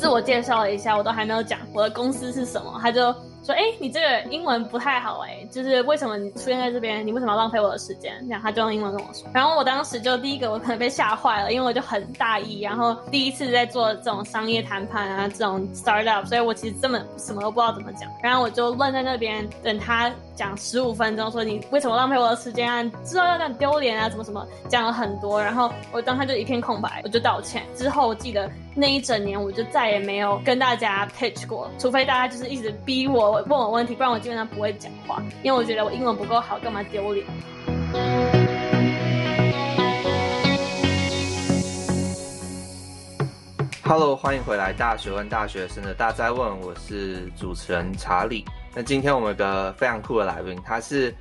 自我介绍了一下，我都还没有讲我的公司是什么，他就。说哎，你这个英文不太好哎，就是为什么你出现在这边？你为什么要浪费我的时间？这样他就用英文跟我说。然后我当时就第一个，我可能被吓坏了，因为我就很大意，然后第一次在做这种商业谈判啊，这种 startup，所以我其实根本什么都不知道怎么讲。然后我就愣在那边等他讲十五分钟，说你为什么浪费我的时间啊？知道要让你丢脸啊？什么什么讲了很多。然后我当他就一片空白，我就道歉。之后我记得那一整年我就再也没有跟大家 pitch 过，除非大家就是一直逼我。问我问题，不然我基本上不会讲话，因为我觉得我英文不够好，干嘛丢脸？Hello，欢迎回来，大学问大学生的大哉问，我是主持人查理。那今天我们有个非常酷的来宾，他是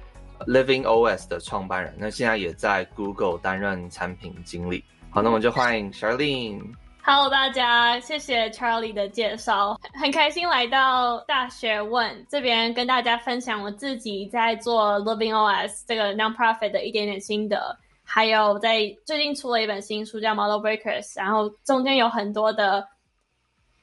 Living OS 的创办人，那现在也在 Google 担任产品经理。好，那我们就欢迎 Charlene。好大家，谢谢 Charlie 的介绍，很开心来到大学问这边跟大家分享我自己在做 Living OS 这个 nonprofit 的一点点心得，还有在最近出了一本新书叫 Model Breakers，然后中间有很多的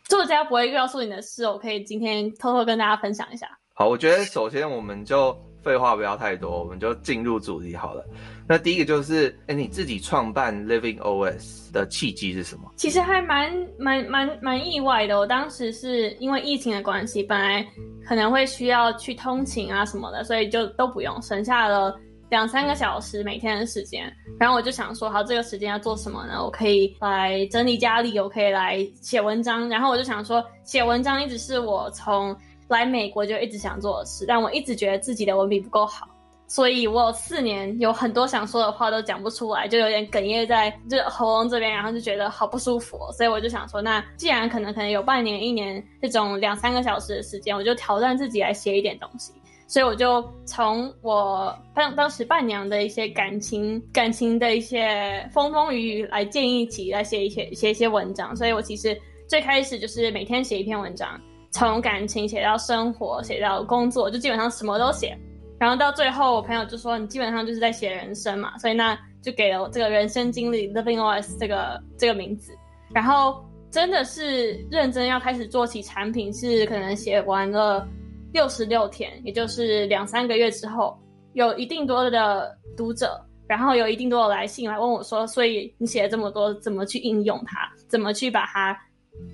作家不会告诉你的事，我可以今天偷偷跟大家分享一下。好，我觉得首先我们就。废话不要太多，我们就进入主题好了。那第一个就是，哎、你自己创办 Living OS 的契机是什么？其实还蛮蛮蛮蛮意外的。我当时是因为疫情的关系，本来可能会需要去通勤啊什么的，所以就都不用，省下了两三个小时每天的时间。然后我就想说，好，这个时间要做什么呢？我可以来整理家里，我可以来写文章。然后我就想说，写文章一直是我从来美国就一直想做的事，但我一直觉得自己的文笔不够好，所以我有四年有很多想说的话都讲不出来，就有点哽咽在这喉咙这边，然后就觉得好不舒服，所以我就想说，那既然可能可能有半年、一年这种两三个小时的时间，我就挑战自己来写一点东西，所以我就从我当当时伴娘的一些感情、感情的一些风风雨雨来建议起来写一些写一些文章，所以我其实最开始就是每天写一篇文章。从感情写到生活，写到工作，就基本上什么都写。然后到最后，我朋友就说：“你基本上就是在写人生嘛。”所以那就给了我这个人生经历 Living OS 这个这个名字。然后真的是认真要开始做起产品，是可能写完了六十六天，也就是两三个月之后，有一定多的读者，然后有一定多的来信来问我说：“所以你写了这么多，怎么去应用它？怎么去把它？”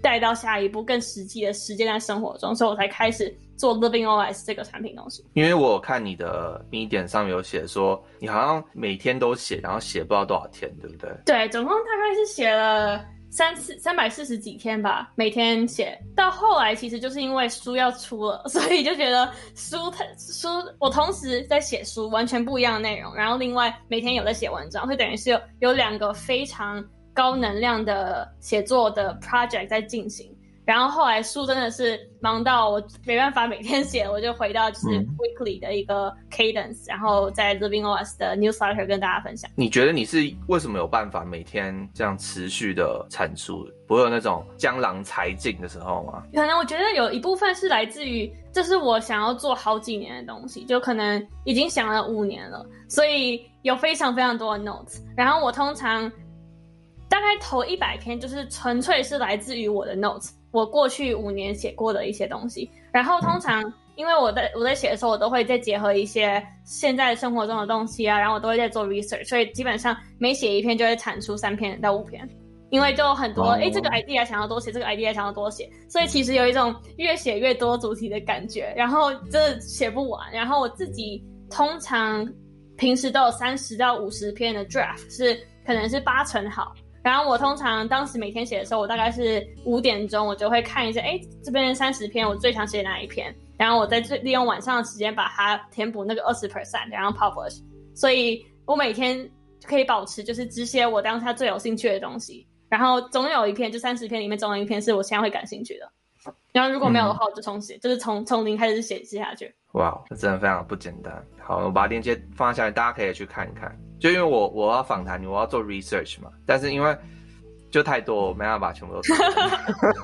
带到下一步更实际的实践在生活中，所以我才开始做 Living OS 这个产品东西。因为我看你的 Medium 上面有写说，你好像每天都写，然后写不知道多少天，对不对？对，总共大概是写了三四三百四十几天吧，每天写。到后来其实就是因为书要出了，所以就觉得书太书，我同时在写书，完全不一样的内容，然后另外每天有在写文章，会等于是有有两个非常。高能量的写作的 project 在进行，然后后来书真的是忙到我没办法每天写，我就回到就是 weekly 的一个 cadence，、嗯、然后在 Living OS 的 newsletter 跟大家分享。你觉得你是为什么有办法每天这样持续的产出，不会有那种江郎才尽的时候吗？可能我觉得有一部分是来自于这是我想要做好几年的东西，就可能已经想了五年了，所以有非常非常多的 notes，然后我通常。大概头一百篇就是纯粹是来自于我的 notes，我过去五年写过的一些东西。然后通常因为我在我在写的时候，我都会再结合一些现在生活中的东西啊，然后我都会在做 research，所以基本上每写一篇就会产出三篇到五篇，因为就很多哎、欸，这个 idea 想要多写，这个 idea 想要多写，所以其实有一种越写越多主题的感觉，然后真的写不完。然后我自己通常平时都有三十到五十篇的 draft，是可能是八成好。然后我通常当时每天写的时候，我大概是五点钟，我就会看一下，哎，这边三十篇，我最想写哪一篇？然后我再利用晚上的时间把它填补那个二十 percent，然后 publish。所以我每天可以保持就是只写我当下最有兴趣的东西，然后总有一篇，就三十篇里面总有一篇是我现在会感兴趣的。然后如果没有的话，我就重写，嗯、就是从从零开始写写下去。哇，这真的非常不简单。好，我把链接放在下面，大家可以去看一看。就因为我我要访谈你，我要做 research 嘛，但是因为就太多，我没办法全部都做。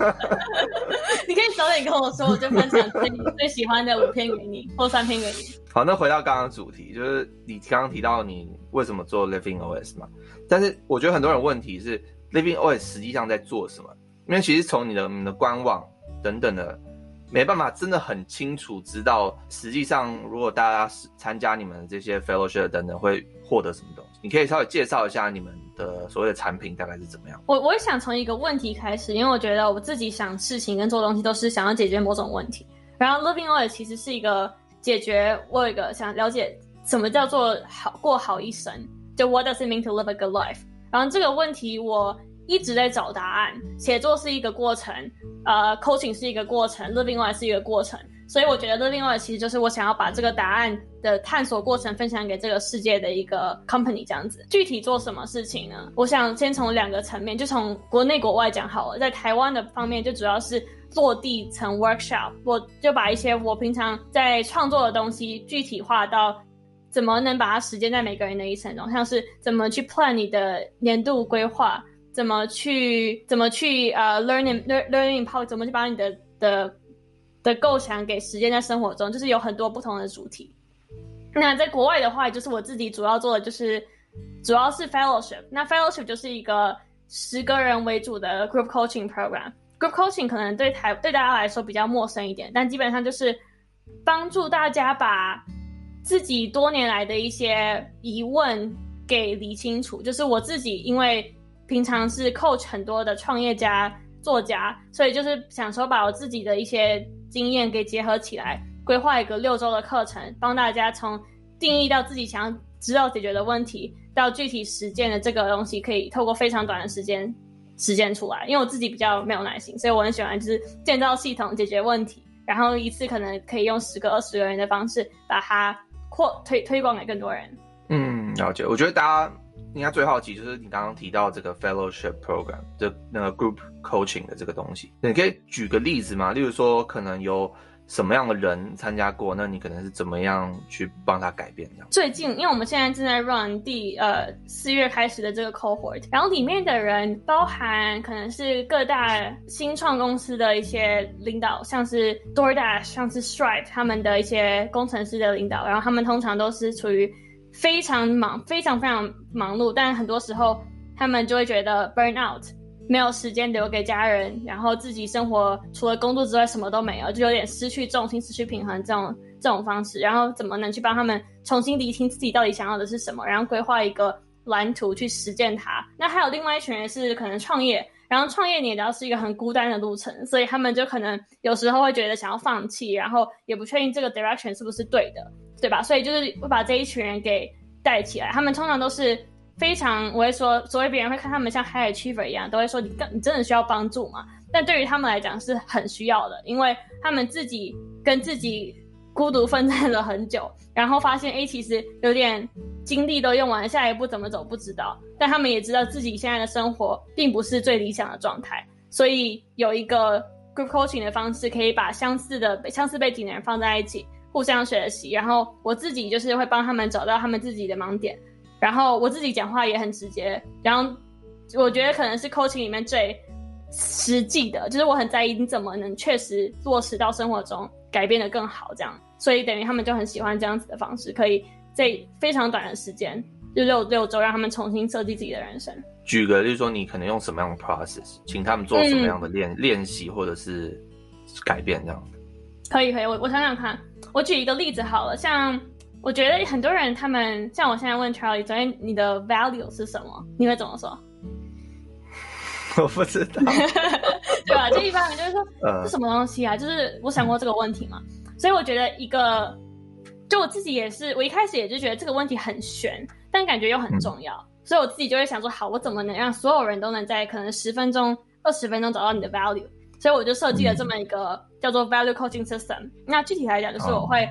你可以早点跟我说，我就分享最最喜欢的五篇给你，或三篇给你。好，那回到刚刚主题，就是你刚刚提到你为什么做 Living OS 嘛？但是我觉得很多人问题是 Living OS 实际上在做什么？因为其实从你的你的官网等等的，没办法真的很清楚知道，实际上如果大家参加你们这些 fellowship 等等会获得什么东西，你可以稍微介绍一下你们的所谓的产品大概是怎么样？我我想从一个问题开始，因为我觉得我自己想事情跟做东西都是想要解决某种问题，然后 Living OS 其实是一个解决我有一个想了解什么叫做好过好一生，就 What does it mean to live a good life？然后这个问题我一直在找答案，写作是一个过程，呃，coaching 是一个过程，Living OS 是一个过程，所以我觉得 Living OS 其实就是我想要把这个答案的探索过程分享给这个世界的一个 company 这样子。具体做什么事情呢？我想先从两个层面，就从国内国外讲好了。在台湾的方面，就主要是落地成 workshop，我就把一些我平常在创作的东西具体化到。怎么能把它实践在每个人的一生中？像是怎么去 plan 你的年度规划，怎么去怎么去呃、learning learning how 怎么去把你的的的构想给实践在生活中，就是有很多不同的主题。那在国外的话，就是我自己主要做的就是主要是 fellowship。那 fellowship 就是一个十个人为主的 group coaching program。group coaching 可能对台对大家来说比较陌生一点，但基本上就是帮助大家把。自己多年来的一些疑问给理清楚，就是我自己，因为平常是 coach 很多的创业家、作家，所以就是想说把我自己的一些经验给结合起来，规划一个六周的课程，帮大家从定义到自己想要知道解决的问题，到具体实践的这个东西，可以透过非常短的时间实践出来。因为我自己比较没有耐心，所以我很喜欢就是建造系统解决问题，然后一次可能可以用十个、二十个人的方式把它。扩推推广给更多人。嗯，了解。我觉得大家应该最好奇就是你刚刚提到这个 fellowship program，就那个 group coaching 的这个东西，你可以举个例子吗？例如说，可能有。什么样的人参加过？那你可能是怎么样去帮他改变这样？最近，因为我们现在正在 run 第呃四月开始的这个 cohort，然后里面的人包含可能是各大新创公司的一些领导，像是 DoorDash，像是 Stripe 他们的一些工程师的领导，然后他们通常都是处于非常忙、非常非常忙碌，但很多时候他们就会觉得 burn out。没有时间留给家人，然后自己生活除了工作之外什么都没有，就有点失去重心、失去平衡这种这种方式。然后怎么能去帮他们重新理清自己到底想要的是什么，然后规划一个蓝图去实践它？那还有另外一群人是可能创业，然后创业你也知道是一个很孤单的路程，所以他们就可能有时候会觉得想要放弃，然后也不确定这个 direction 是不是对的，对吧？所以就是会把这一群人给带起来。他们通常都是。非常，我会说，所谓别人会看他们像 high achiever 一样，都会说你更你真的需要帮助吗？但对于他们来讲是很需要的，因为他们自己跟自己孤独奋战了很久，然后发现，哎，其实有点精力都用完了，下一步怎么走不知道。但他们也知道自己现在的生活并不是最理想的状态，所以有一个 group coaching 的方式，可以把相似的相似背景的人放在一起，互相学习。然后我自己就是会帮他们找到他们自己的盲点。然后我自己讲话也很直接，然后我觉得可能是 coaching 里面最实际的，就是我很在意你怎么能确实落实到生活中，改变的更好这样。所以等于他们就很喜欢这样子的方式，可以在非常短的时间，就六六周，让他们重新设计自己的人生。举个，就是说你可能用什么样的 process，请他们做什么样的练、嗯、练习或者是改变这样。可以可以，我我想想看，我举一个例子好了，像。我觉得很多人，他们像我现在问 Charlie，昨天你的 value 是什么？你会怎么说？我不知道，对吧？就一般人就是说，呃，是什么东西啊？就是我想过这个问题嘛。所以我觉得一个，就我自己也是，我一开始也就觉得这个问题很悬，但感觉又很重要。嗯、所以我自己就会想说，好，我怎么能让所有人都能在可能十分钟、二十分钟找到你的 value？所以我就设计了这么一个叫做 value coaching system。嗯、那具体来讲，就是我会。哦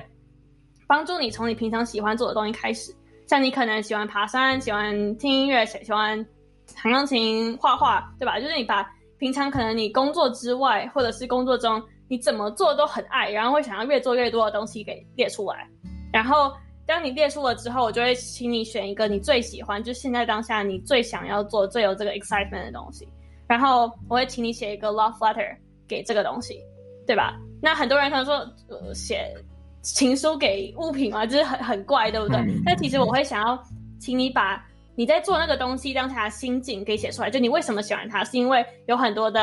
帮助你从你平常喜欢做的东西开始，像你可能喜欢爬山，喜欢听音乐，喜喜欢弹钢琴、画画，对吧？就是你把平常可能你工作之外，或者是工作中你怎么做都很爱，然后会想要越做越多的东西给列出来。然后当你列出了之后，我就会请你选一个你最喜欢，就现在当下你最想要做、最有这个 excitement 的东西。然后我会请你写一个 love letter 给这个东西，对吧？那很多人可能说，呃，写。情书给物品嘛，就是很很怪，对不对？嗯、但其实我会想要，请你把你在做那个东西当下的心境给写出来。就你为什么喜欢它，是因为有很多的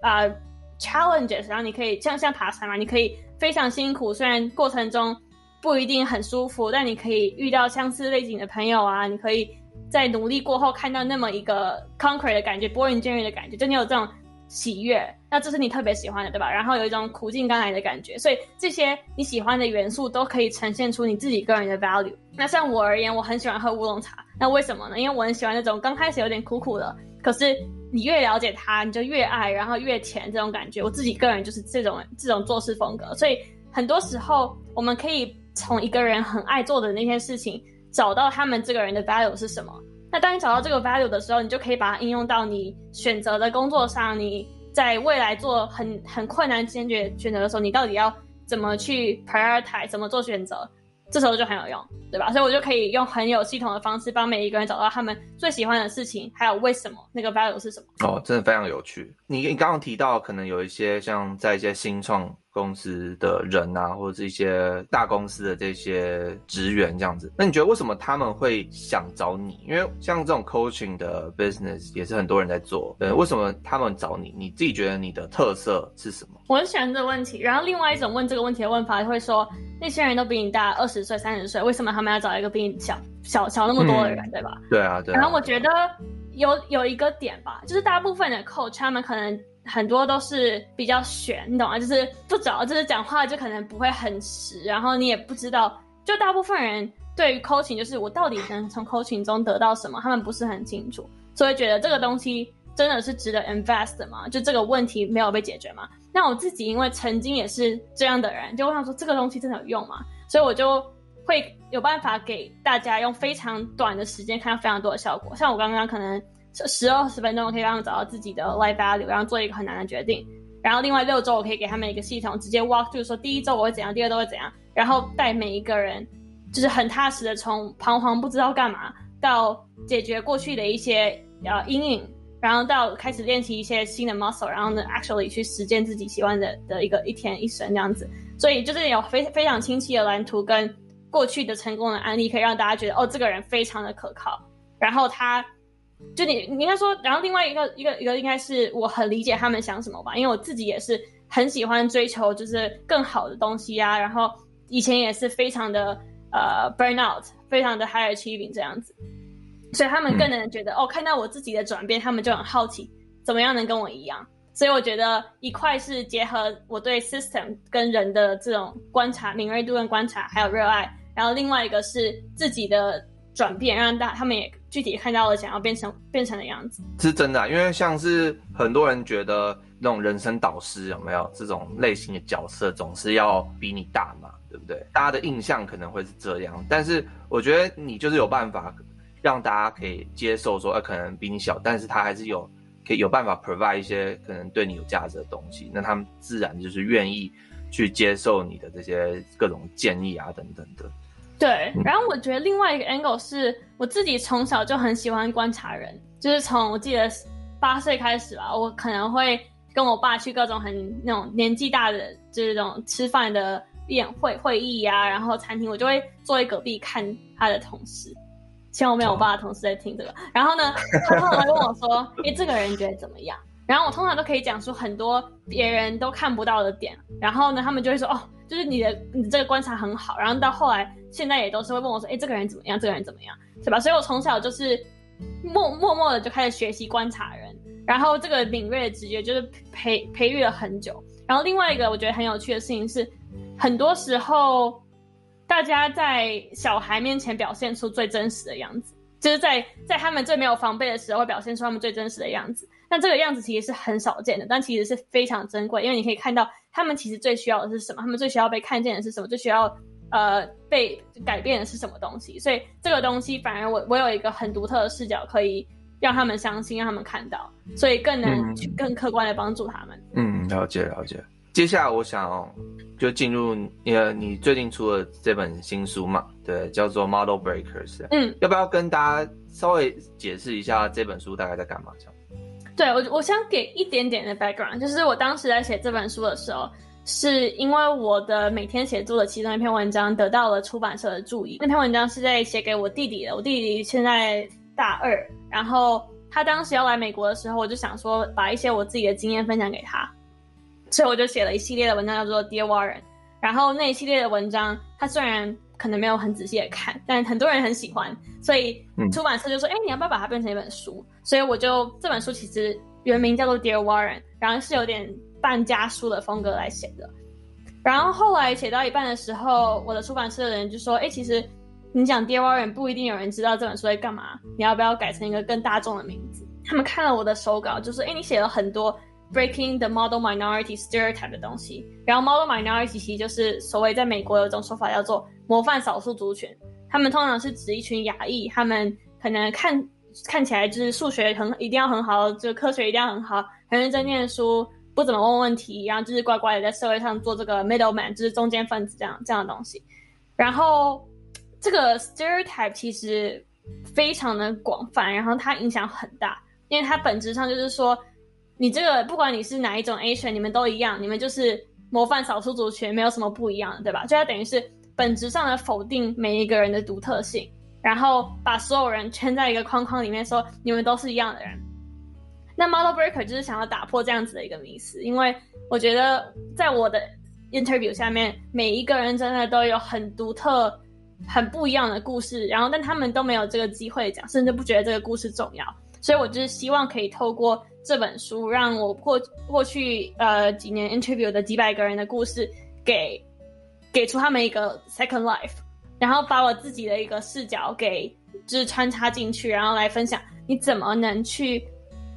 啊、呃、challenges，然后你可以像像爬山嘛，你可以非常辛苦，虽然过程中不一定很舒服，但你可以遇到相似类型的朋友啊，你可以在努力过后看到那么一个 concrete 的感觉 boring 监狱的感觉，就你有这种。喜悦，那这是你特别喜欢的，对吧？然后有一种苦尽甘来的感觉，所以这些你喜欢的元素都可以呈现出你自己个人的 value。那像我而言，我很喜欢喝乌龙茶，那为什么呢？因为我很喜欢那种刚开始有点苦苦的，可是你越了解它，你就越爱，然后越甜这种感觉。我自己个人就是这种这种做事风格，所以很多时候我们可以从一个人很爱做的那件事情，找到他们这个人的 value 是什么。那当你找到这个 value 的时候，你就可以把它应用到你选择的工作上。你在未来做很很困难坚决选择的时候，你到底要怎么去 prioritize，怎么做选择？这时候就很有用，对吧？所以我就可以用很有系统的方式帮每一个人找到他们最喜欢的事情，还有为什么那个 value 是什么。哦，真的非常有趣。你你刚刚提到，可能有一些像在一些新创。公司的人啊，或者是一些大公司的这些职员这样子，那你觉得为什么他们会想找你？因为像这种 coaching 的 business 也是很多人在做，对，为什么他们找你？你自己觉得你的特色是什么？我很喜欢这个问题。然后另外一种问这个问题的问法会说，那些人都比你大二十岁、三十岁，为什么他们要找一个比你小小小那么多的人，嗯、对吧？对啊，对啊。然后我觉得有有一个点吧，就是大部分的 coach 他们可能。很多都是比较悬，你懂吗？就是不找，就是讲话就可能不会很实，然后你也不知道。就大部分人对于 coaching，就是我到底能从 coaching 中得到什么，他们不是很清楚，所以觉得这个东西真的是值得 invest 吗？就这个问题没有被解决吗？那我自己因为曾经也是这样的人，就我想说这个东西真的有用吗？所以我就会有办法给大家用非常短的时间看到非常多的效果，像我刚刚可能。十二十分钟，我可以让他们找到自己的 life value，然后做一个很难的决定。然后另外六周，我可以给他们一个系统，直接 walk through，说第一周我会怎样，第二周会怎样，然后带每一个人，就是很踏实的从彷徨不知道干嘛，到解决过去的一些呃阴影，然后到开始练习一些新的 muscle，然后呢 actually 去实践自己喜欢的的一个一天一生这样子。所以就是有非非常清晰的蓝图跟过去的成功的案例，可以让大家觉得哦，这个人非常的可靠，然后他。就你，你应该说，然后另外一个一个一个应该是我很理解他们想什么吧，因为我自己也是很喜欢追求就是更好的东西啊，然后以前也是非常的呃 burn out，非常的 high achieving 这样子，所以他们更能觉得、嗯、哦，看到我自己的转变，他们就很好奇怎么样能跟我一样，所以我觉得一块是结合我对 system 跟人的这种观察敏锐度跟观察还有热爱，然后另外一个是自己的转变，让大他们也。具体看到了想要变成变成的样子，是真的啊，因为像是很多人觉得那种人生导师有没有这种类型的角色，总是要比你大嘛，对不对？大家的印象可能会是这样，但是我觉得你就是有办法让大家可以接受说，呃，可能比你小，但是他还是有可以有办法 provide 一些可能对你有价值的东西，那他们自然就是愿意去接受你的这些各种建议啊等等的。对，然后我觉得另外一个 angle 是我自己从小就很喜欢观察人，就是从我记得八岁开始吧，我可能会跟我爸去各种很那种年纪大的就是这种吃饭的宴会会议啊，然后餐厅，我就会坐在隔壁看他的同事，希望我没有我爸的同事在听这个。然后呢，他后来问我说：“诶，这个人觉得怎么样？”然后我通常都可以讲出很多别人都看不到的点，然后呢，他们就会说：“哦。”就是你的，你这个观察很好，然后到后来，现在也都是会问我说，哎，这个人怎么样？这个人怎么样？是吧？所以我从小就是默默默的就开始学习观察人，然后这个敏锐的直觉就是培培育了很久。然后另外一个我觉得很有趣的事情是，很多时候大家在小孩面前表现出最真实的样子，就是在在他们最没有防备的时候会表现出他们最真实的样子。那这个样子其实是很少见的，但其实是非常珍贵，因为你可以看到他们其实最需要的是什么，他们最需要被看见的是什么，最需要呃被改变的是什么东西。所以这个东西反而我我有一个很独特的视角，可以让他们相信，让他们看到，所以更能去更客观的帮助他们。嗯，了解了解。接下来我想就进入呃你最近出的这本新书嘛，对，叫做 Model Breakers。嗯，要不要跟大家稍微解释一下这本书大概在干嘛？这样。对，我我想给一点点的 background，就是我当时在写这本书的时候，是因为我的每天写作的其中一篇文章得到了出版社的注意。那篇文章是在写给我弟弟的，我弟弟现在大二，然后他当时要来美国的时候，我就想说把一些我自己的经验分享给他，所以我就写了一系列的文章，叫做 Dear Warren。然后那一系列的文章，他虽然可能没有很仔细的看，但很多人很喜欢，所以出版社就说：“哎、嗯，你要不要把它变成一本书？”所以我就这本书其实原名叫做 Dear Warren，然后是有点半家书的风格来写的。然后后来写到一半的时候，我的出版社的人就说：“哎，其实你讲 Dear Warren 不一定有人知道这本书在干嘛，你要不要改成一个更大众的名字？”他们看了我的手稿，就说：“哎，你写了很多。” Breaking the model minority stereotype 的东西，然后 model minority 其实就是所谓在美国有一种说法叫做模范少数族群，他们通常是指一群亚裔，他们可能看看起来就是数学很一定要很好，就科学一定要很好，很认真念书，不怎么问问题，然后就是乖乖的在社会上做这个 middleman，就是中间分子这样这样的东西。然后这个 stereotype 其实非常的广泛，然后它影响很大，因为它本质上就是说。你这个不管你是哪一种，A 选你们都一样，你们就是模范少数族群，没有什么不一样的，对吧？就它等于是本质上的否定每一个人的独特性，然后把所有人圈在一个框框里面，说你们都是一样的人。那 Model Breaker 就是想要打破这样子的一个迷思，因为我觉得在我的 interview 下面，每一个人真的都有很独特、很不一样的故事，然后但他们都没有这个机会讲，甚至不觉得这个故事重要。所以我就是希望可以透过这本书，让我过过去呃几年 interview 的几百个人的故事给，给给出他们一个 second life，然后把我自己的一个视角给就是穿插进去，然后来分享你怎么能去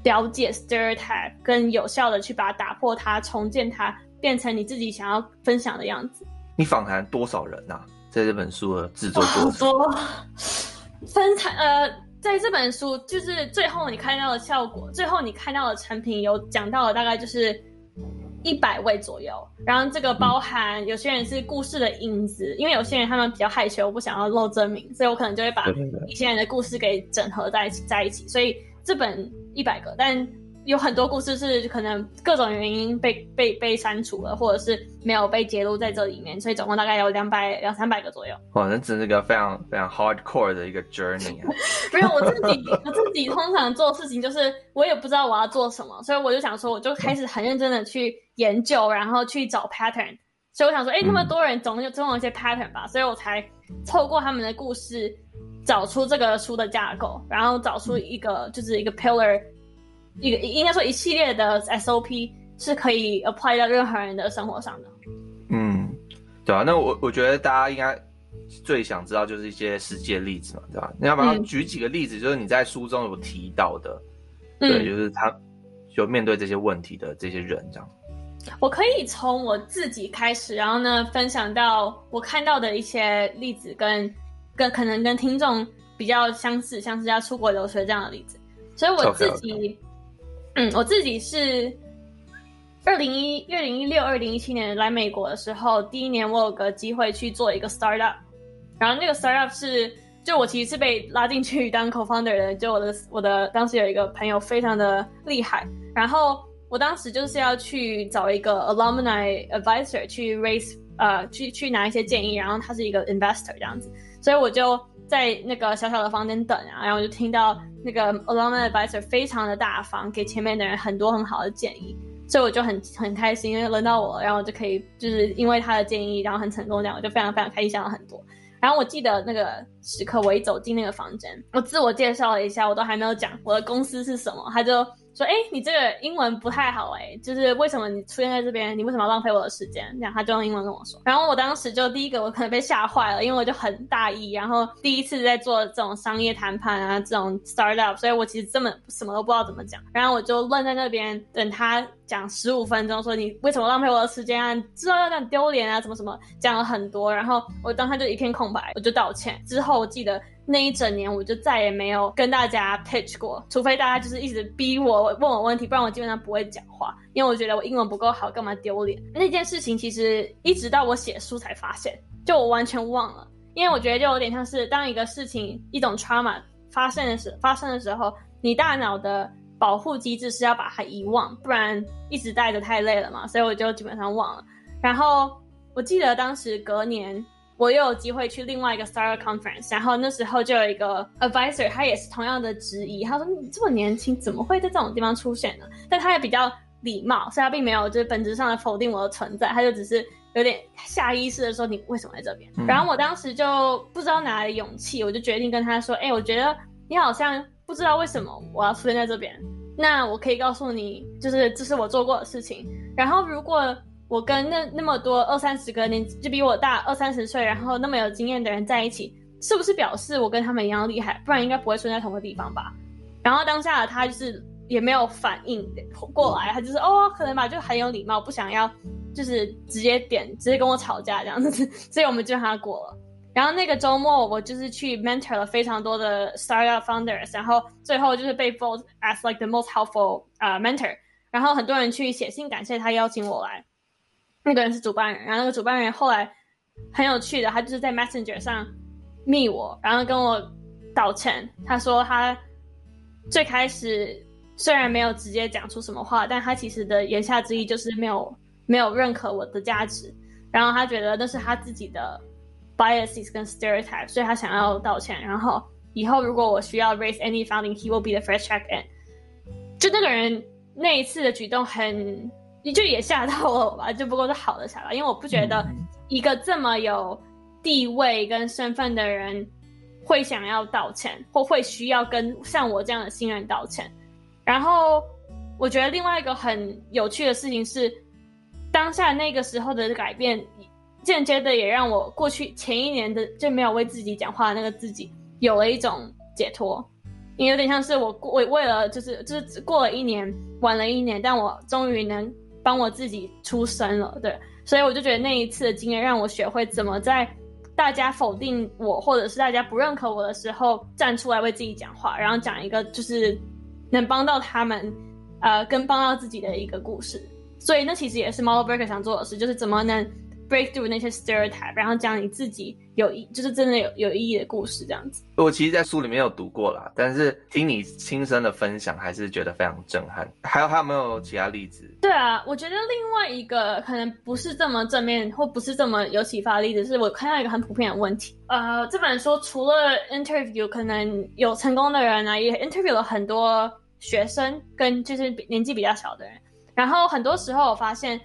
了解 stereotype，跟有效的去把它打破它，重建它，变成你自己想要分享的样子。你访谈多少人呐、啊？在这本书的制作过程？分谈呃。在这本书，就是最后你看到的效果，最后你看到的成品有讲到了大概就是一百位左右。然后这个包含有些人是故事的影子，因为有些人他们比较害羞，不想要露真名，所以我可能就会把一些人的故事给整合在一起，在一起。所以这本一百个，但。有很多故事是可能各种原因被被被删除了，或者是没有被揭露在这里面，所以总共大概有两百两三百个左右。哇，那真是个非常非常 hardcore 的一个 journey 啊！没有，我自己我自己通常做事情就是我也不知道我要做什么，所以我就想说，我就开始很认真的去研究，然后去找 pattern。所以我想说，哎、欸，那么多人总有总有一些 pattern 吧，所以我才透过他们的故事找出这个书的架构，然后找出一个就是一个 pillar。一个应该说一系列的 SOP 是可以 apply 到任何人的生活上的。嗯，对啊，那我我觉得大家应该最想知道就是一些实际的例子嘛，对吧？你要不要举几个例子，就是你在书中有提到的，嗯、对，就是他就面对这些问题的这些人这样。我可以从我自己开始，然后呢，分享到我看到的一些例子跟，跟跟可能跟听众比较相似，像是要出国留学这样的例子。所以我自己。嗯，我自己是二零一二零一六二零一七年来美国的时候，第一年我有个机会去做一个 startup，然后那个 startup 是就我其实是被拉进去 当 co-founder 的，就我的我的当时有一个朋友非常的厉害，然后我当时就是要去找一个 alumni advisor 去 raise 呃去去拿一些建议，然后他是一个 investor 这样子，所以我就。在那个小小的房间等啊，然后我就听到那个 alumni advisor 非常的大方，给前面的人很多很好的建议，所以我就很很开心，因为轮到我，然后我就可以就是因为他的建议，然后很成功这样，我就非常非常开心，想了很多。然后我记得那个时刻，我一走进那个房间，我自我介绍了一下，我都还没有讲我的公司是什么，他就。说，哎，你这个英文不太好，哎，就是为什么你出现在这边？你为什么要浪费我的时间？这样，他就用英文跟我说。然后我当时就第一个，我可能被吓坏了，因为我就很大意，然后第一次在做这种商业谈判啊，这种 startup，所以我其实根本什么都不知道怎么讲。然后我就愣在那边等他讲十五分钟，说你为什么浪费我的时间啊？知道要这样丢脸啊？什么什么，讲了很多。然后我当时就一片空白，我就道歉。之后我记得。那一整年我就再也没有跟大家 pitch 过，除非大家就是一直逼我问我问题，不然我基本上不会讲话，因为我觉得我英文不够好，干嘛丢脸？那件事情其实一直到我写书才发现，就我完全忘了，因为我觉得就有点像是当一个事情一种 trauma 发生的时发生的时候，你大脑的保护机制是要把它遗忘，不然一直带着太累了嘛，所以我就基本上忘了。然后我记得当时隔年。我又有机会去另外一个 startup conference，然后那时候就有一个 advisor，他也是同样的质疑，他说你这么年轻，怎么会在这种地方出现呢？但他也比较礼貌，所以他并没有就是本质上的否定我的存在，他就只是有点下意识的说，你为什么在这边？嗯、然后我当时就不知道哪来的勇气，我就决定跟他说，哎、欸，我觉得你好像不知道为什么我要出现在这边，那我可以告诉你，就是这是我做过的事情。然后如果我跟那那么多二三十个年就比我大二三十岁，然后那么有经验的人在一起，是不是表示我跟他们一样厉害？不然应该不会存在同个地方吧？然后当下他就是也没有反应过来，他就是哦，可能吧，就很有礼貌，不想要就是直接点直接跟我吵架这样子，所以我们就让他过了。然后那个周末我就是去 mentor 了非常多的 startup founders，然后最后就是被 vote as like the most helpful 啊、uh, mentor，然后很多人去写信感谢他邀请我来。那个人是主办人，然后那个主办人后来很有趣的，他就是在 Messenger 上密我，然后跟我道歉。他说他最开始虽然没有直接讲出什么话，但他其实的言下之意就是没有没有认可我的价值，然后他觉得那是他自己的 biases 跟 stereotype，所以他想要道歉。然后以后如果我需要 raise any funding，he will be the first check in。就那个人那一次的举动很。你就也吓到了我吧，就不过是好的想法，因为我不觉得一个这么有地位跟身份的人会想要道歉，或会需要跟像我这样的新人道歉。然后我觉得另外一个很有趣的事情是，当下那个时候的改变，间接的也让我过去前一年的就没有为自己讲话的那个自己有了一种解脱，因为有点像是我过为为了就是就是过了一年，晚了一年，但我终于能。帮我自己出声了，对，所以我就觉得那一次的经验让我学会怎么在大家否定我或者是大家不认可我的时候站出来为自己讲话，然后讲一个就是能帮到他们，呃，跟帮到自己的一个故事。所以那其实也是 Model Breaker 想做的事，就是怎么能 break through 那些 stereotype，然后讲你自己有意，就是真的有有意义的故事这样子。我其实，在书里面有读过啦，但是听你亲身的分享，还是觉得非常震撼。还有还有没有其他例子？对啊，我觉得另外一个可能不是这么正面，或不是这么有启发的例子，是我看到一个很普遍的问题。呃，这本书除了 interview 可能有成功的人啊，也 interview 了很多学生跟就是年纪比较小的人。然后很多时候我发现，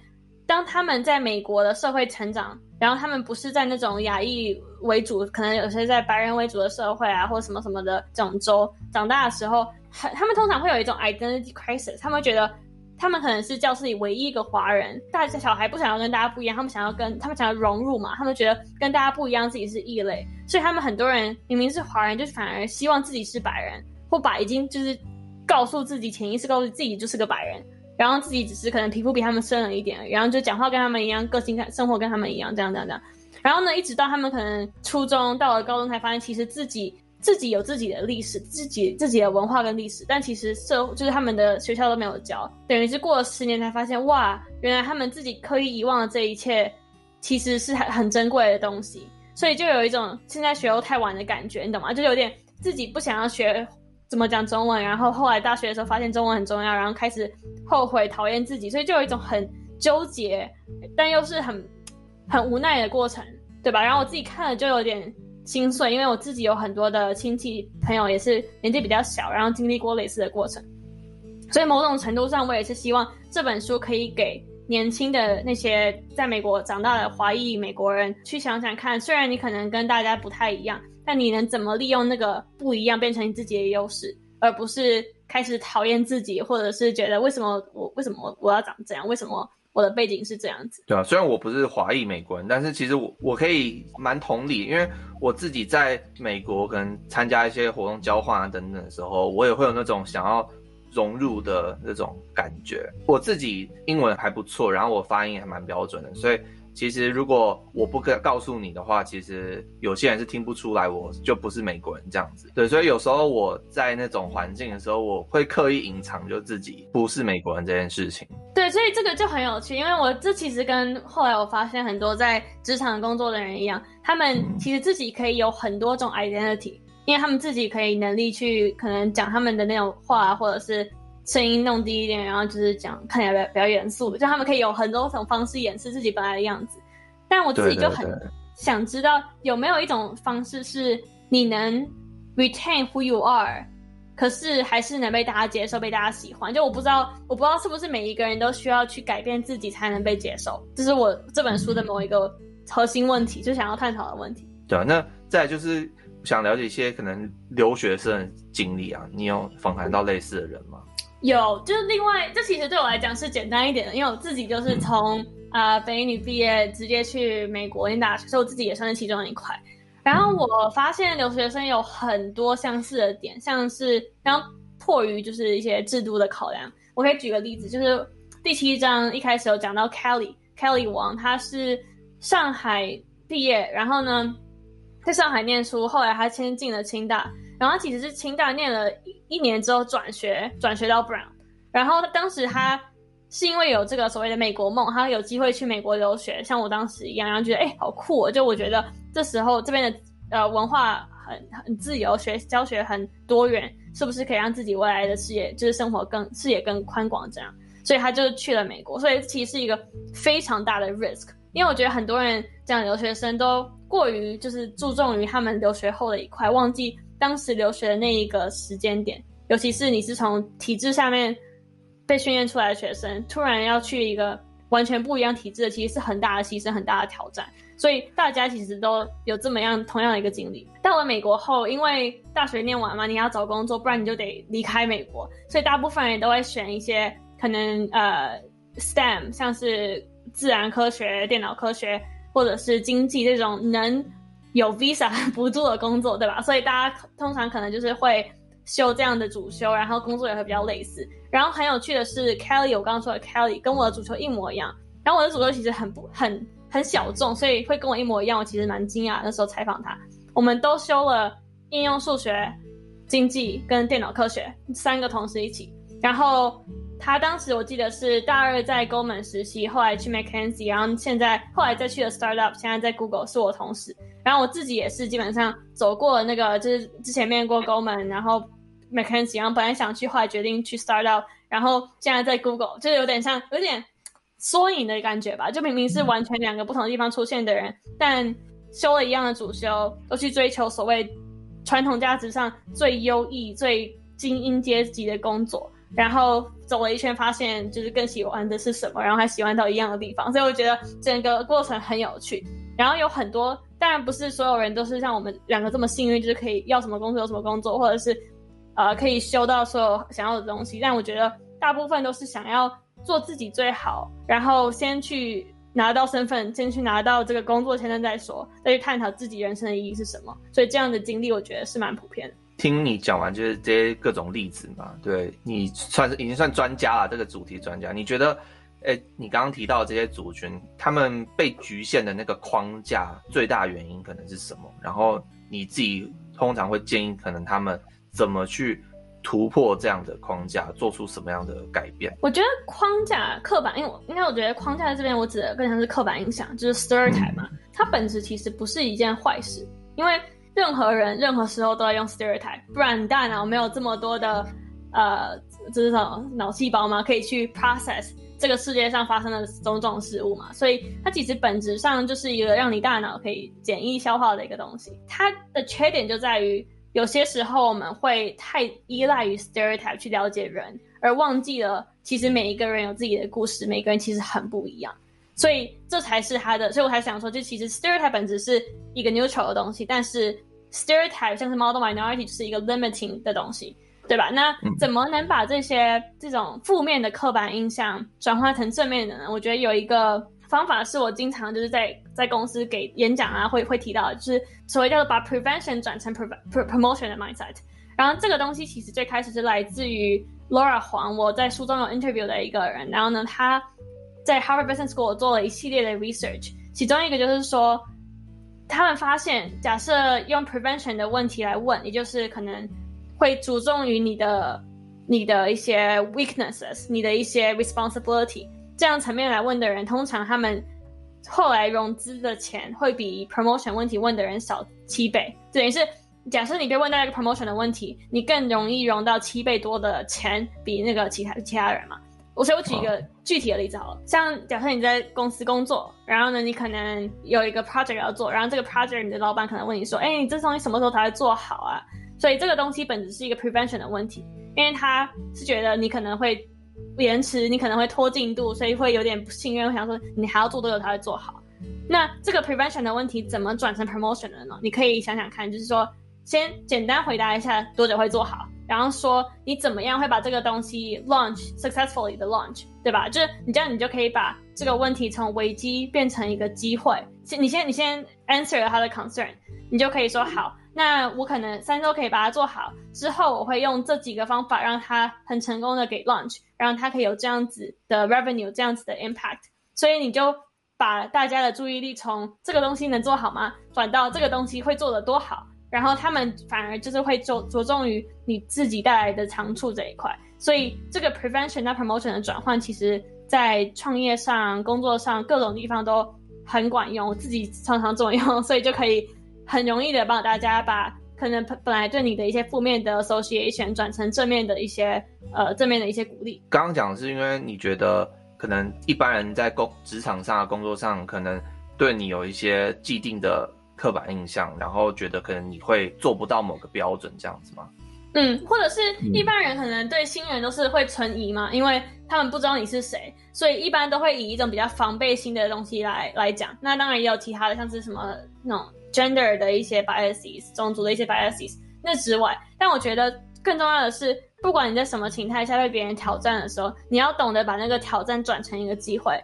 当他们在美国的社会成长。然后他们不是在那种亚裔为主，可能有些在白人为主的社会啊，或什么什么的这种州长大的时候，很他们通常会有一种 identity crisis，他们觉得他们可能是教室里唯一一个华人，大家小孩不想要跟大家不一样，他们想要跟他们想要融入嘛，他们觉得跟大家不一样，自己是异类，所以他们很多人明明是华人，就是反而希望自己是白人，或把已经就是告诉自己潜意识告诉自己就是个白人。然后自己只是可能皮肤比他们深了一点，然后就讲话跟他们一样，个性跟生活跟他们一样，这样这样这样。然后呢，一直到他们可能初中到了高中，才发现其实自己自己有自己的历史，自己自己的文化跟历史，但其实社就是他们的学校都没有教，等于是过了十年才发现，哇，原来他们自己刻意遗忘的这一切，其实是很很珍贵的东西。所以就有一种现在学又太晚的感觉，你懂吗？就有点自己不想要学。怎么讲中文？然后后来大学的时候发现中文很重要，然后开始后悔、讨厌自己，所以就有一种很纠结，但又是很很无奈的过程，对吧？然后我自己看了就有点心碎，因为我自己有很多的亲戚朋友也是年纪比较小，然后经历过类似的过程，所以某种程度上，我也是希望这本书可以给年轻的那些在美国长大的华裔美国人去想想看，虽然你可能跟大家不太一样。那你能怎么利用那个不一样变成你自己的优势，而不是开始讨厌自己，或者是觉得为什么我为什么我要长这样？为什么我的背景是这样子？对啊，虽然我不是华裔美国人，但是其实我我可以蛮同理，因为我自己在美国可能参加一些活动交换啊等等的时候，我也会有那种想要融入的那种感觉。我自己英文还不错，然后我发音还蛮标准的，所以。其实，如果我不跟告诉你的话，其实有些人是听不出来，我就不是美国人这样子。对，所以有时候我在那种环境的时候，我会刻意隐藏就自己不是美国人这件事情。对，所以这个就很有趣，因为我这其实跟后来我发现很多在职场工作的人一样，他们其实自己可以有很多种 identity，嗯，因为他们自己可以能力去可能讲他们的那种话，或者是。声音弄低一点，然后就是讲看起来比较比较严肃的，就他们可以有很多种方式掩饰自己本来的样子。但我自己就很想知道有没有一种方式是你能 retain who you are，可是还是能被大家接受、被大家喜欢。就我不知道，我不知道是不是每一个人都需要去改变自己才能被接受，这是我这本书的某一个核心问题，就想要探讨的问题。对啊，那再就是想了解一些可能留学生的经历啊，你有访谈到类似的人吗？有，就是另外，这其实对我来讲是简单一点的，因为我自己就是从啊、嗯呃、北一女毕业，直接去美国念大学，所以我自己也算是其中一块。然后我发现留学生有很多相似的点，像是刚迫于就是一些制度的考量，我可以举个例子，就是第七章一开始有讲到 Kelly Kelly 王，他是上海毕业，然后呢在上海念书，后来他先进了清大。然后他其实是清大念了一一年之后转学，转学到 Brown。然后当时他是因为有这个所谓的美国梦，他有机会去美国留学，像我当时一样，然后觉得哎好酷哦！就我觉得这时候这边的呃文化很很自由，学教学很多元，是不是可以让自己未来的视野就是生活更视野更宽广这样？所以他就去了美国。所以其实是一个非常大的 risk，因为我觉得很多人这样留学生都过于就是注重于他们留学后的一块，忘记。当时留学的那一个时间点，尤其是你是从体制下面被训练出来的学生，突然要去一个完全不一样体制的，其实是很大的牺牲，很大的挑战。所以大家其实都有这么样同样的一个经历。到了美国后，因为大学念完嘛，你要找工作，不然你就得离开美国，所以大部分人都会选一些可能呃 STEM，像是自然科学、电脑科学或者是经济这种能。有 visa 补助的工作，对吧？所以大家通常可能就是会修这样的主修，然后工作也会比较类似。然后很有趣的是，Kelly，我刚刚说的 Kelly 跟我的主修一模一样。然后我的主修其实很不很很小众，所以会跟我一模一样，我其实蛮惊讶。那时候采访他，我们都修了应用数学、经济跟电脑科学三个同时一起。然后他当时我记得是大二在 g o l m a n 实习，后来去 McKinsey，然后现在后来再去了 Startup，现在在 Google 是我同事。然后我自己也是基本上走过了那个，就是之前面过 g o l m a n 然后 McKinsey，然后本来想去，后来决定去 Startup，然后现在在 Google，就是有点像有点缩影的感觉吧。就明明是完全两个不同的地方出现的人，但修了一样的主修，都去追求所谓传统价值上最优异、最精英阶级的工作，然后走了一圈，发现就是更喜欢的是什么，然后还喜欢到一样的地方，所以我觉得整个过程很有趣。然后有很多，当然不是所有人都是像我们两个这么幸运，就是可以要什么工作有什么工作，或者是，呃，可以修到所有想要的东西。但我觉得大部分都是想要做自己最好，然后先去拿到身份，先去拿到这个工作签证再说，再去探讨自己人生的意义是什么。所以这样的经历，我觉得是蛮普遍的。听你讲完就是这些各种例子嘛，对，你算是已经算专家了，这个主题专家，你觉得？哎、欸，你刚刚提到的这些族群，他们被局限的那个框架，最大原因可能是什么？然后你自己通常会建议，可能他们怎么去突破这样的框架，做出什么样的改变？我觉得框架刻板，因为我应该我觉得框架在这边，我指的更像是刻板印象，就是 stereotype 嘛。它本质其实不是一件坏事，因为任何人任何时候都在用 stereotype，不然你大脑没有这么多的呃，这是什么脑细胞吗？可以去 process。这个世界上发生的种种事物嘛，所以它其实本质上就是一个让你大脑可以简易消化的一个东西。它的缺点就在于，有些时候我们会太依赖于 stereotype 去了解人，而忘记了其实每一个人有自己的故事，每个人其实很不一样。所以这才是他的，所以我才想说，就其实 stereotype 本质是一个 neutral 的东西，但是 stereotype 像是 model minority 就是一个 limiting 的东西。对吧？那怎么能把这些这种负面的刻板印象转化成正面的呢？我觉得有一个方法是我经常就是在在公司给演讲啊会会提到的，就是所谓叫做把 prevention 转成 promotion 的 mindset。然后这个东西其实最开始是来自于 Laura 黄，我在书中有 interview 的一个人。然后呢，他在 Harvard Business School 做了一系列的 research，其中一个就是说，他们发现假设用 prevention 的问题来问，也就是可能。会注重于你的、你的一些 weaknesses，你的一些 responsibility，这样层面来问的人，通常他们后来融资的钱会比 promotion 问题问的人少七倍。等于是，假设你被问到一个 promotion 的问题，你更容易融到七倍多的钱，比那个其他其他人嘛。我所以我举一个具体的例子好了，像假设你在公司工作，然后呢，你可能有一个 project 要做，然后这个 project 你的老板可能问你说，哎、欸，你这东西什么时候才会做好啊？所以这个东西本质是一个 prevention 的问题，因为他是觉得你可能会延迟，你可能会拖进度，所以会有点不信任，我想说你还要做多久才会做好？那这个 prevention 的问题怎么转成 promotion 的呢？你可以想想看，就是说先简单回答一下多久会做好，然后说你怎么样会把这个东西 launch successfully 的 launch，对吧？就是你这样，你就可以把这个问题从危机变成一个机会。先，你先，你先 answer 了他的 concern，你就可以说好。那我可能三周可以把它做好，之后我会用这几个方法让它很成功的给 launch，让它可以有这样子的 revenue，这样子的 impact。所以你就把大家的注意力从这个东西能做好吗，转到这个东西会做得多好，然后他们反而就是会着着重于你自己带来的长处这一块。所以这个 prevention 到 promotion 的转换，其实在创业上、工作上各种地方都很管用。我自己常常这么用，所以就可以。很容易的帮大家把可能本来对你的一些负面的 association 转成正面的一些呃正面的一些鼓励。刚刚讲是因为你觉得可能一般人在工职场上的工作上可能对你有一些既定的刻板印象，然后觉得可能你会做不到某个标准这样子吗？嗯，或者是一般人可能对新人都是会存疑嘛，因为他们不知道你是谁，所以一般都会以一种比较防备心的东西来来讲。那当然也有其他的，像是什么那种 gender 的一些 biases，种族的一些 biases。那之外，但我觉得更重要的是，不管你在什么情态下被别人挑战的时候，你要懂得把那个挑战转成一个机会。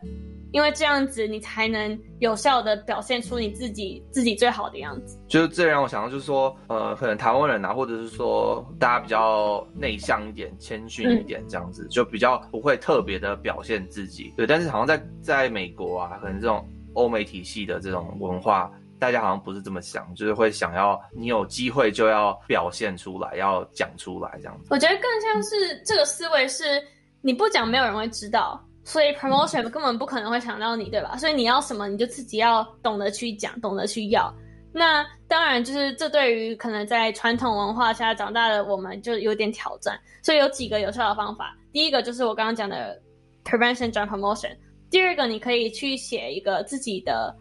因为这样子，你才能有效的表现出你自己自己最好的样子。就是这让我想到，就是说，呃，可能台湾人啊，或者是说大家比较内向一点、谦逊一点，这样子、嗯、就比较不会特别的表现自己。对，但是好像在在美国啊，可能这种欧美体系的这种文化，大家好像不是这么想，就是会想要你有机会就要表现出来，要讲出来这样子。我觉得更像是这个思维是，你不讲，没有人会知道。所以 promotion 根本不可能会想到你，对吧？所以你要什么，你就自己要懂得去讲，懂得去要。那当然，就是这对于可能在传统文化下长大的我们，就有点挑战。所以有几个有效的方法。第一个就是我刚刚讲的 prevention 转 promotion。第二个，你可以去写一个自己的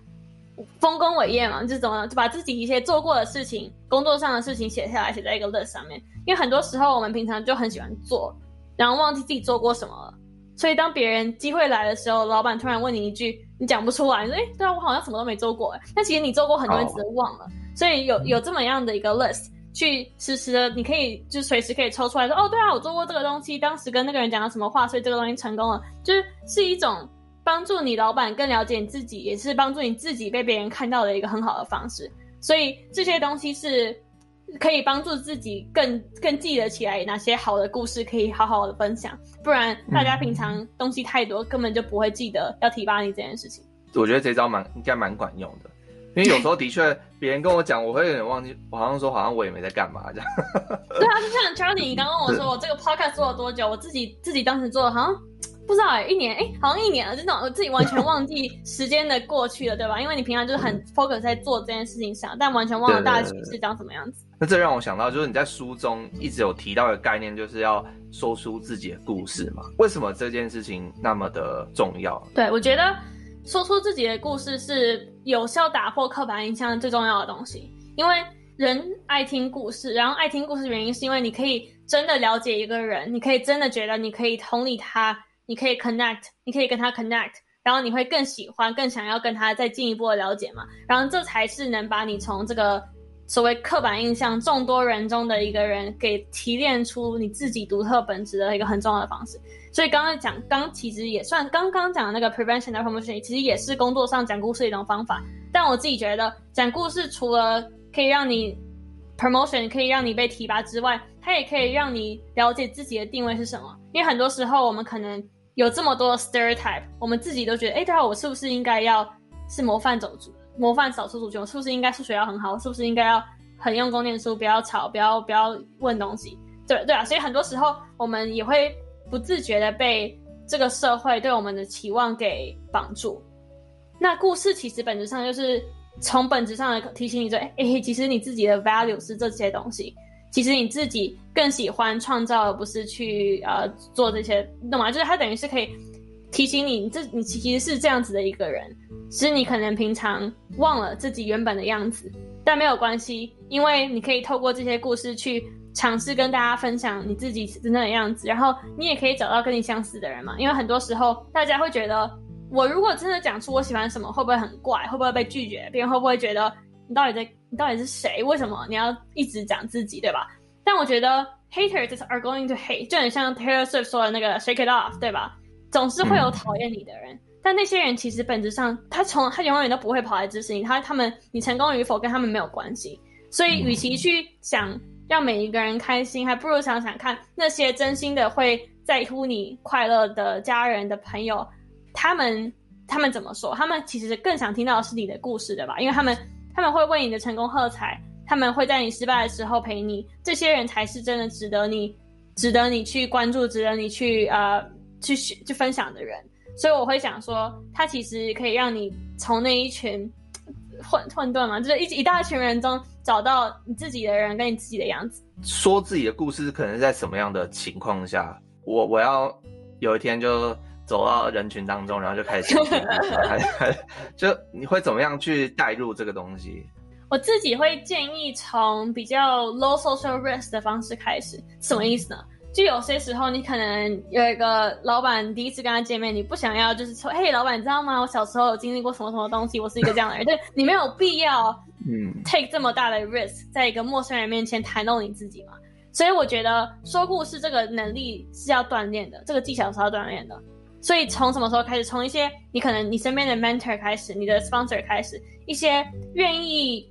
丰功伟业嘛，就怎么就把自己一些做过的事情、工作上的事情写下来，写在一个 list 上面。因为很多时候我们平常就很喜欢做，然后忘记自己做过什么了。所以当别人机会来的时候，老板突然问你一句，你讲不出来，你说，哎，对啊，我好像什么都没做过，哎，但其实你做过很多，你只是忘了。Oh. 所以有有这么样的一个 list，去实时的，你可以就随时可以抽出来说，哦，对啊，我做过这个东西，当时跟那个人讲了什么话，所以这个东西成功了，就是是一种帮助你老板更了解你自己，也是帮助你自己被别人看到的一个很好的方式。所以这些东西是。可以帮助自己更更记得起来哪些好的故事可以好好的分享，不然大家平常东西太多，嗯、根本就不会记得要提拔你这件事情。我觉得这招蛮应该蛮管用的，因为有时候的确别人跟我讲，我会有点忘记，我好像说好像我也没在干嘛这样。对啊，就像 Charlie，你刚刚问我说我这个 podcast 做了多久，我自己自己当时做了好像。不知道哎、欸，一年哎、欸，好像一年了，这种我自己完全忘记时间的过去了，对吧？因为你平常就是很 focus 在做这件事情上，但完全忘了大局是长什么样子。那这让我想到，就是你在书中一直有提到的概念，就是要说出自己的故事嘛？为什么这件事情那么的重要？对，我觉得说出自己的故事是有效打破刻板印象最重要的东西，因为人爱听故事，然后爱听故事的原因是因为你可以真的了解一个人，你可以真的觉得你可以同理他。你可以 connect，你可以跟他 connect，然后你会更喜欢、更想要跟他再进一步的了解嘛？然后这才是能把你从这个所谓刻板印象众多人中的一个人给提炼出你自己独特本质的一个很重要的方式。所以刚刚讲，刚其实也算刚刚讲的那个 prevention 的 promotion，其实也是工作上讲故事的一种方法。但我自己觉得，讲故事除了可以让你 promotion，可以让你被提拔之外，它也可以让你了解自己的定位是什么。因为很多时候我们可能有这么多 stereotype，我们自己都觉得，哎，对啊，我是不是应该要是模范走族、模范少数族群？我是不是应该数学要很好？是不是应该要很用功念书，不要吵，不要不要问东西？对对啊，所以很多时候我们也会不自觉的被这个社会对我们的期望给绑住。那故事其实本质上就是从本质上的提醒你说，哎，其实你自己的 value 是这些东西。其实你自己更喜欢创造，而不是去呃做这些，懂吗？就是它等于是可以提醒你，这你其实是这样子的一个人，是你可能平常忘了自己原本的样子，但没有关系，因为你可以透过这些故事去尝试跟大家分享你自己真正的样子，然后你也可以找到跟你相似的人嘛。因为很多时候大家会觉得，我如果真的讲出我喜欢什么，会不会很怪？会不会被拒绝？别人会不会觉得？你到底在？你到底是谁？为什么你要一直讲自己，对吧？但我觉得 haters are going to hate，就很像 Taylor Swift 说的那个 shake it off，对吧？总是会有讨厌你的人，嗯、但那些人其实本质上，他从他永远都不会跑来支持你。他他们，你成功与否跟他们没有关系。所以，与其去想让每一个人开心，还不如想想看那些真心的会在乎你快乐的家人的朋友，他们他们怎么说？他们其实更想听到的是你的故事，对吧？因为他们。他们会为你的成功喝彩，他们会在你失败的时候陪你，这些人才是真的值得你，值得你去关注，值得你去呃去去分享的人。所以我会想说，他其实可以让你从那一群混混沌嘛，就是一一大群人中找到你自己的人跟你自己的样子。说自己的故事，可能在什么样的情况下，我我要有一天就。走到人群当中，然后就开始讲，就你会怎么样去带入这个东西？我自己会建议从比较 low social risk 的方式开始。什么意思呢？就有些时候你可能有一个老板第一次跟他见面，你不想要就是说，嘿，老板，你知道吗？我小时候有经历过什么什么东西，我是一个这样的人。对，你没有必要嗯 take 这么大的 risk，在一个陌生人面前袒露你自己嘛。所以我觉得说故事这个能力是要锻炼的，这个技巧是要锻炼的。所以从什么时候开始？从一些你可能你身边的 mentor 开始，你的 sponsor 开始，一些愿意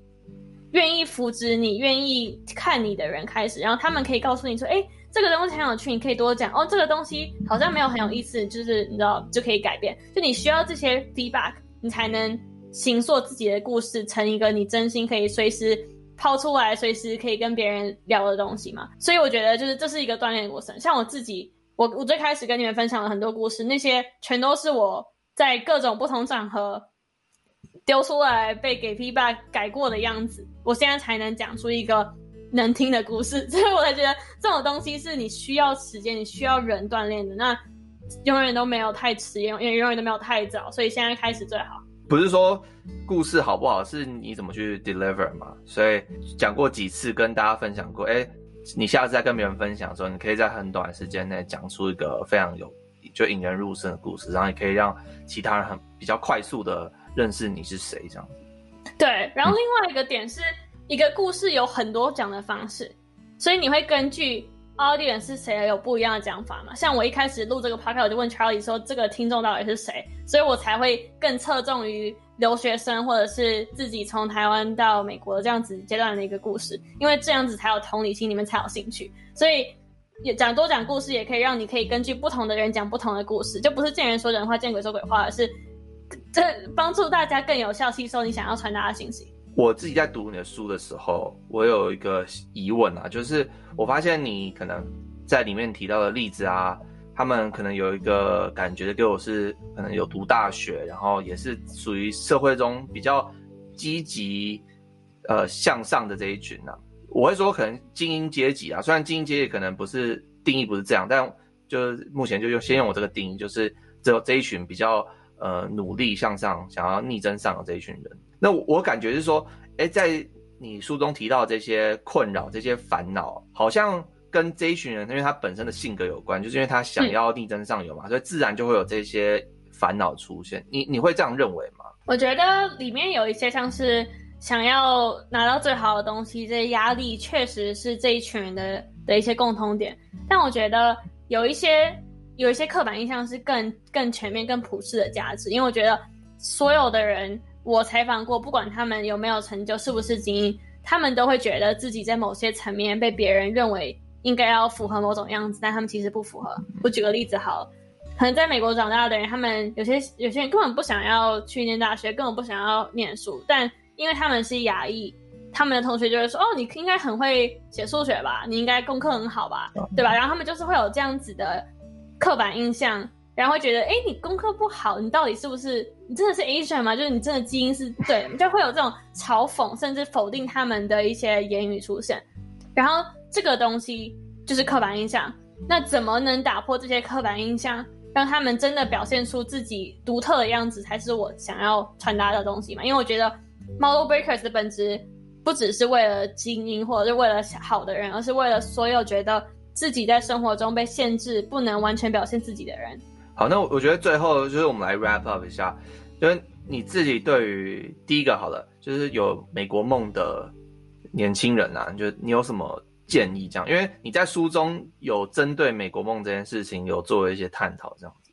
愿意扶持你、愿意看你的人开始，然后他们可以告诉你说：“哎，这个东西很有趣，你可以多讲。”哦，这个东西好像没有很有意思，就是你知道就可以改变。就你需要这些 feedback，你才能形塑自己的故事成一个你真心可以随时抛出来、随时可以跟别人聊的东西嘛。所以我觉得就是这是一个锻炼过程。像我自己。我我最开始跟你们分享了很多故事，那些全都是我在各种不同场合丢出来被给 feedback 改过的样子，我现在才能讲出一个能听的故事，所以我才觉得这种东西是你需要时间，你需要人锻炼的。那永远都没有太迟，也永远都没有太早，所以现在开始最好。不是说故事好不好，是你怎么去 deliver 嘛？所以讲过几次跟大家分享过，哎。你下次再跟别人分享的时候，你可以在很短时间内讲出一个非常有就引人入胜的故事，然后也可以让其他人很比较快速的认识你是谁这样子。对，然后另外一个点是，嗯、一个故事有很多讲的方式，所以你会根据 audience 是谁有不一样的讲法嘛？像我一开始录这个 podcast，我就问 Charlie 说，这个听众到底是谁？所以我才会更侧重于。留学生或者是自己从台湾到美国这样子阶段的一个故事，因为这样子才有同理心，你们才有兴趣。所以也讲多讲故事，也可以让你可以根据不同的人讲不同的故事，就不是见人说人话，见鬼说鬼话，而是这帮助大家更有效吸收你想要传达的信息。我自己在读你的书的时候，我有一个疑问啊，就是我发现你可能在里面提到的例子啊。他们可能有一个感觉，给我是可能有读大学，然后也是属于社会中比较积极、呃向上的这一群、啊。我会说，可能精英阶级啊，虽然精英阶级可能不是定义不是这样，但就是目前就用先用我这个定义，就是只有这一群比较呃努力向上、想要逆增上的这一群人。那我，我感觉是说，哎，在你书中提到这些困扰、这些烦恼，好像。跟这一群人，因为他本身的性格有关，就是因为他想要力争上游嘛，所以自然就会有这些烦恼出现。你你会这样认为吗？我觉得里面有一些像是想要拿到最好的东西，这些压力确实是这一群人的的一些共通点。但我觉得有一些有一些刻板印象是更更全面、更普世的价值。因为我觉得所有的人，我采访过，不管他们有没有成就，是不是精英，他们都会觉得自己在某些层面被别人认为。应该要符合某种样子，但他们其实不符合。我举个例子好了，可能在美国长大的人，他们有些有些人根本不想要去念大学，根本不想要念书，但因为他们是亚裔，他们的同学就会说：“哦，你应该很会写数学吧？你应该功课很好吧？对吧？”然后他们就是会有这样子的刻板印象，然后会觉得：“哎，你功课不好，你到底是不是你真的是 Asian 吗？就是你真的基因是对？”就会有这种嘲讽甚至否定他们的一些言语出现。然后这个东西就是刻板印象。那怎么能打破这些刻板印象，让他们真的表现出自己独特的样子，才是我想要传达的东西嘛？因为我觉得 model breakers 的本质不只是为了精英或者是为了好的人，而是为了所有觉得自己在生活中被限制、不能完全表现自己的人。好，那我我觉得最后就是我们来 wrap up 一下，就是你自己对于第一个好了，就是有美国梦的年轻人啊，就你有什么？建议这样，因为你在书中有针对美国梦这件事情有做一些探讨，这样子。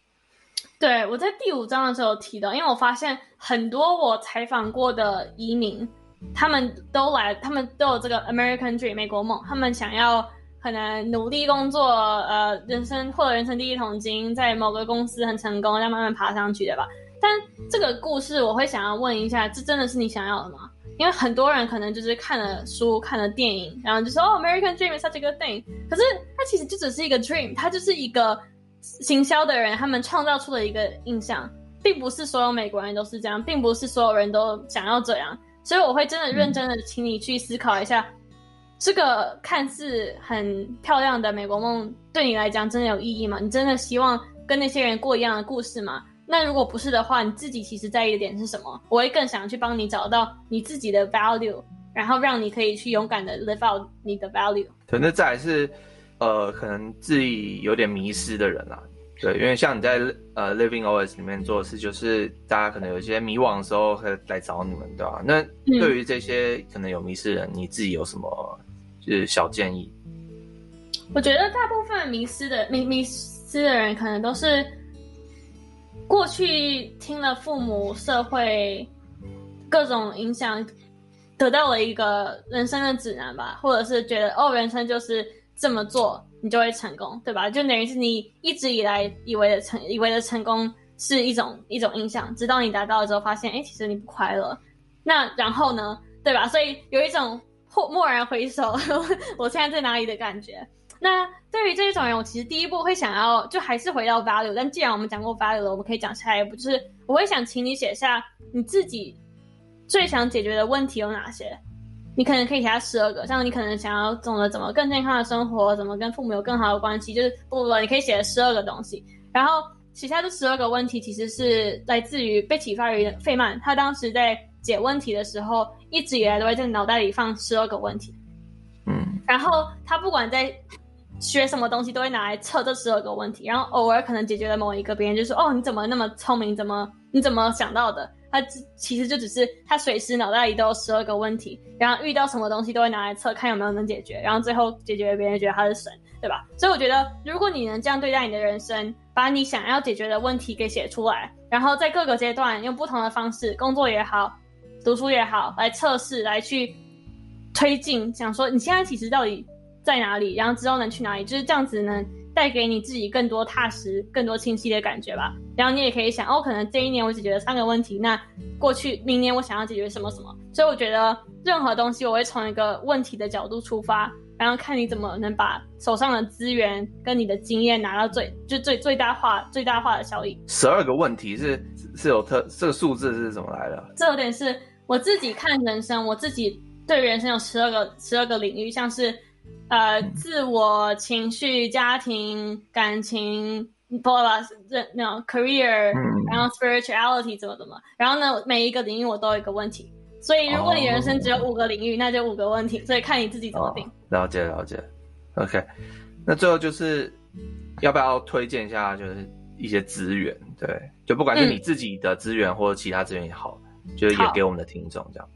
对，我在第五章的时候提到，因为我发现很多我采访过的移民，他们都来，他们都有这个 American Dream 美国梦，他们想要可能努力工作，呃，人生获得人生第一桶金，在某个公司很成功，再慢慢爬上去的吧。但这个故事，我会想要问一下，这真的是你想要的吗？因为很多人可能就是看了书、看了电影，然后就说哦，American Dream is such a good thing。可是它其实就只是一个 dream，它就是一个行销的人他们创造出的一个印象，并不是所有美国人都是这样，并不是所有人都想要这样。所以我会真的认真的请你去思考一下，这个看似很漂亮的美国梦对你来讲真的有意义吗？你真的希望跟那些人过一样的故事吗？那如果不是的话，你自己其实在意的点是什么？我会更想去帮你找到你自己的 value，然后让你可以去勇敢的 live out 你的 value。可能再来是，呃，可能自己有点迷失的人啊，对，因为像你在呃 Living OS 里面做的事，就是大家可能有一些迷惘的时候会来找你们，对吧？那对于这些可能有迷失的人，你自己有什么是小建议？我觉得大部分迷失的迷迷失的人，可能都是。过去听了父母、社会各种影响，得到了一个人生的指南吧，或者是觉得哦，人生就是这么做，你就会成功，对吧？就等于是你一直以来以为的成，以为的成功是一种一种印象，直到你达到了之后，发现哎，其实你不快乐。那然后呢，对吧？所以有一种或蓦然回首，我现在在哪里的感觉。那对于这一种人，我其实第一步会想要就还是回到 value。但既然我们讲过 value 了，我们可以讲下一步，就是我会想请你写下你自己最想解决的问题有哪些。你可能可以写下十二个，像你可能想要懂得怎么更健康的生活，怎么跟父母有更好的关系，就是不不不，你可以写十二个东西。然后写下这十二个问题，其实是来自于被启发于费曼，他当时在解问题的时候，一直以来都会在脑袋里放十二个问题。嗯，然后他不管在学什么东西都会拿来测这十二个问题，然后偶尔可能解决了某一个，别人就说：“哦，你怎么那么聪明？怎么你怎么想到的？”他其实就只是他随时脑袋里都有十二个问题，然后遇到什么东西都会拿来测，看有没有能解决，然后最后解决，别人觉得他是神，对吧？所以我觉得，如果你能这样对待你的人生，把你想要解决的问题给写出来，然后在各个阶段用不同的方式，工作也好，读书也好，来测试，来去推进，想说你现在其实到底。在哪里，然后之后能去哪里，就是这样子，能带给你自己更多踏实、更多清晰的感觉吧。然后你也可以想，哦，可能这一年我解决了三个问题，那过去明年我想要解决什么什么。所以我觉得任何东西，我会从一个问题的角度出发，然后看你怎么能把手上的资源跟你的经验拿到最就最最大化、最大化的效益。十二个问题是是有特这个数字是怎么来的？这有点是我自己看人生，我自己对人生有十二个十二个领域，像是。呃，自我、情绪、家庭、感情，巴拉巴拉，这那种 career，然后 spirituality 怎么怎么，然后呢，每一个领域我都有一个问题，所以如果你人生只有五个领域，那就五个问题，所以看你自己怎么定。了解了解，OK，那最后就是要不要推荐一下，就是一些资源，对，就不管是你自己的资源或者其他资源也好，就是也给我们的听众这样。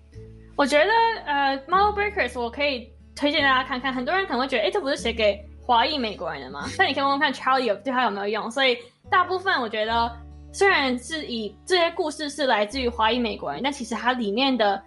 我觉得呃，Model Breakers 我可以。推荐大家看看，很多人可能会觉得，哎，这不是写给华裔美国人的吗？但你可以问问看 Charlie 有对他有没有用。所以大部分我觉得，虽然是以这些故事是来自于华裔美国人，但其实它里面的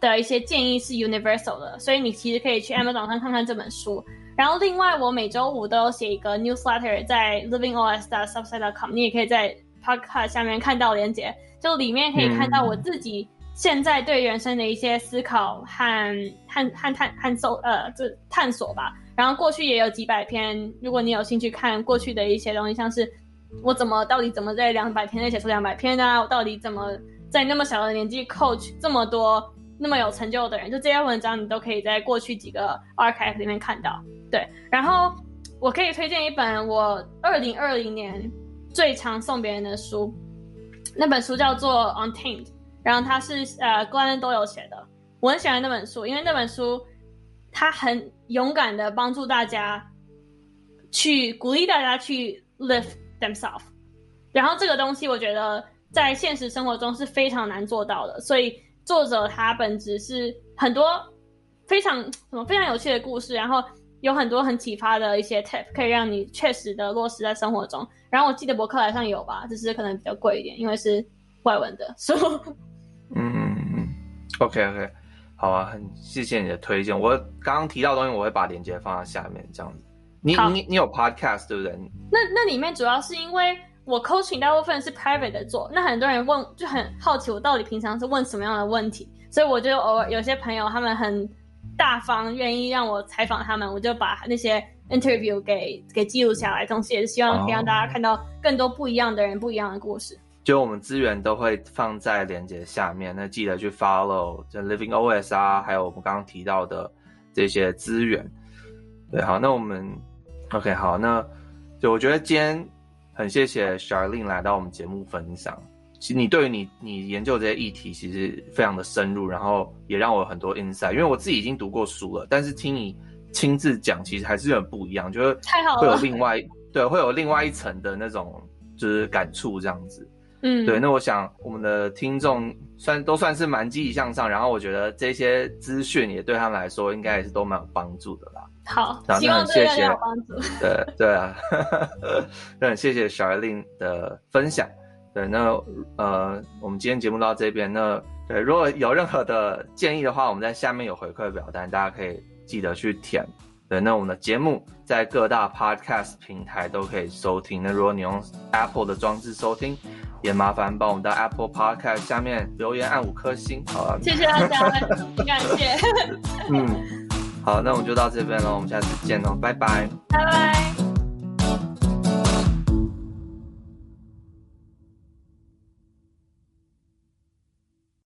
的一些建议是 universal 的。所以你其实可以去 Amazon 上看看这本书。然后另外，我每周五都有写一个 newsletter 在 livingos 的 subsite.com，你也可以在 podcast 下面看到连接，就里面可以看到我自己。现在对人生的一些思考和和和探和搜呃，这探索吧。然后过去也有几百篇，如果你有兴趣看过去的一些东西，像是我怎么到底怎么在两百天内写出两百篇啊？我到底怎么在那么小的年纪 coach 这么多那么有成就的人，就这些文章你都可以在过去几个 archive 里面看到。对，然后我可以推荐一本我二零二零年最常送别人的书，那本书叫做《Untamed》，然后它是呃 Glennon Doyle 写的，我很喜欢那本书，因为那本书它很勇敢的帮助大家去鼓励大家去 live themselves，然后这个东西我觉得在现实生活中是非常难做到的，所以。作者他本质是很多非常什么非常有趣的故事，然后有很多很启发的一些 tip，可以让你确实的落实在生活中。然后我记得博客来上有吧，只是可能比较贵一点，因为是外文的 书。嗯嗯嗯，OK OK，好啊，很谢谢你的推荐。我刚刚提到的东西，我会把链接放在下面，这样子。你你你有 podcast 对不对？那那里面主要是因为。我 coaching 大部分是 private 的做，那很多人问就很好奇，我到底平常是问什么样的问题，所以我就偶尔有些朋友他们很大方，愿意让我采访他们，我就把那些 interview 给给记录下来，同时也是希望可以让大家看到更多不一样的人、不一样的故事。就我们资源都会放在链接下面，那记得去 follow 这 Living OS 啊，还有我们刚刚提到的这些资源。对，好，那我们 OK 好，那就我觉得今天。很谢谢 Charlene 来到我们节目分享。其实你对于你你研究这些议题，其实非常的深入，然后也让我有很多 insight。因为我自己已经读过书了，但是听你亲自讲，其实还是有点不一样，就是会有另外对会有另外一层的那种就是感触这样子。嗯，对。那我想我们的听众算都算是蛮积极向上，然后我觉得这些资讯也对他们来说应该也是都蛮有帮助的啦。好，希望对大家有帮助。对对啊，那很谢谢 Charlene 的分享。对，那呃，我们今天节目到这边。那对，如果有任何的建议的话，我们在下面有回馈表单，大家可以记得去填。对，那我们的节目在各大 Podcast 平台都可以收听。那如果你用 Apple 的装置收听，也麻烦帮我们到 Apple Podcast 下面留言按五颗星。好了，谢谢大家，很 感谢。嗯。好，那我们就到这边了，我们下次见喽，拜拜，拜拜。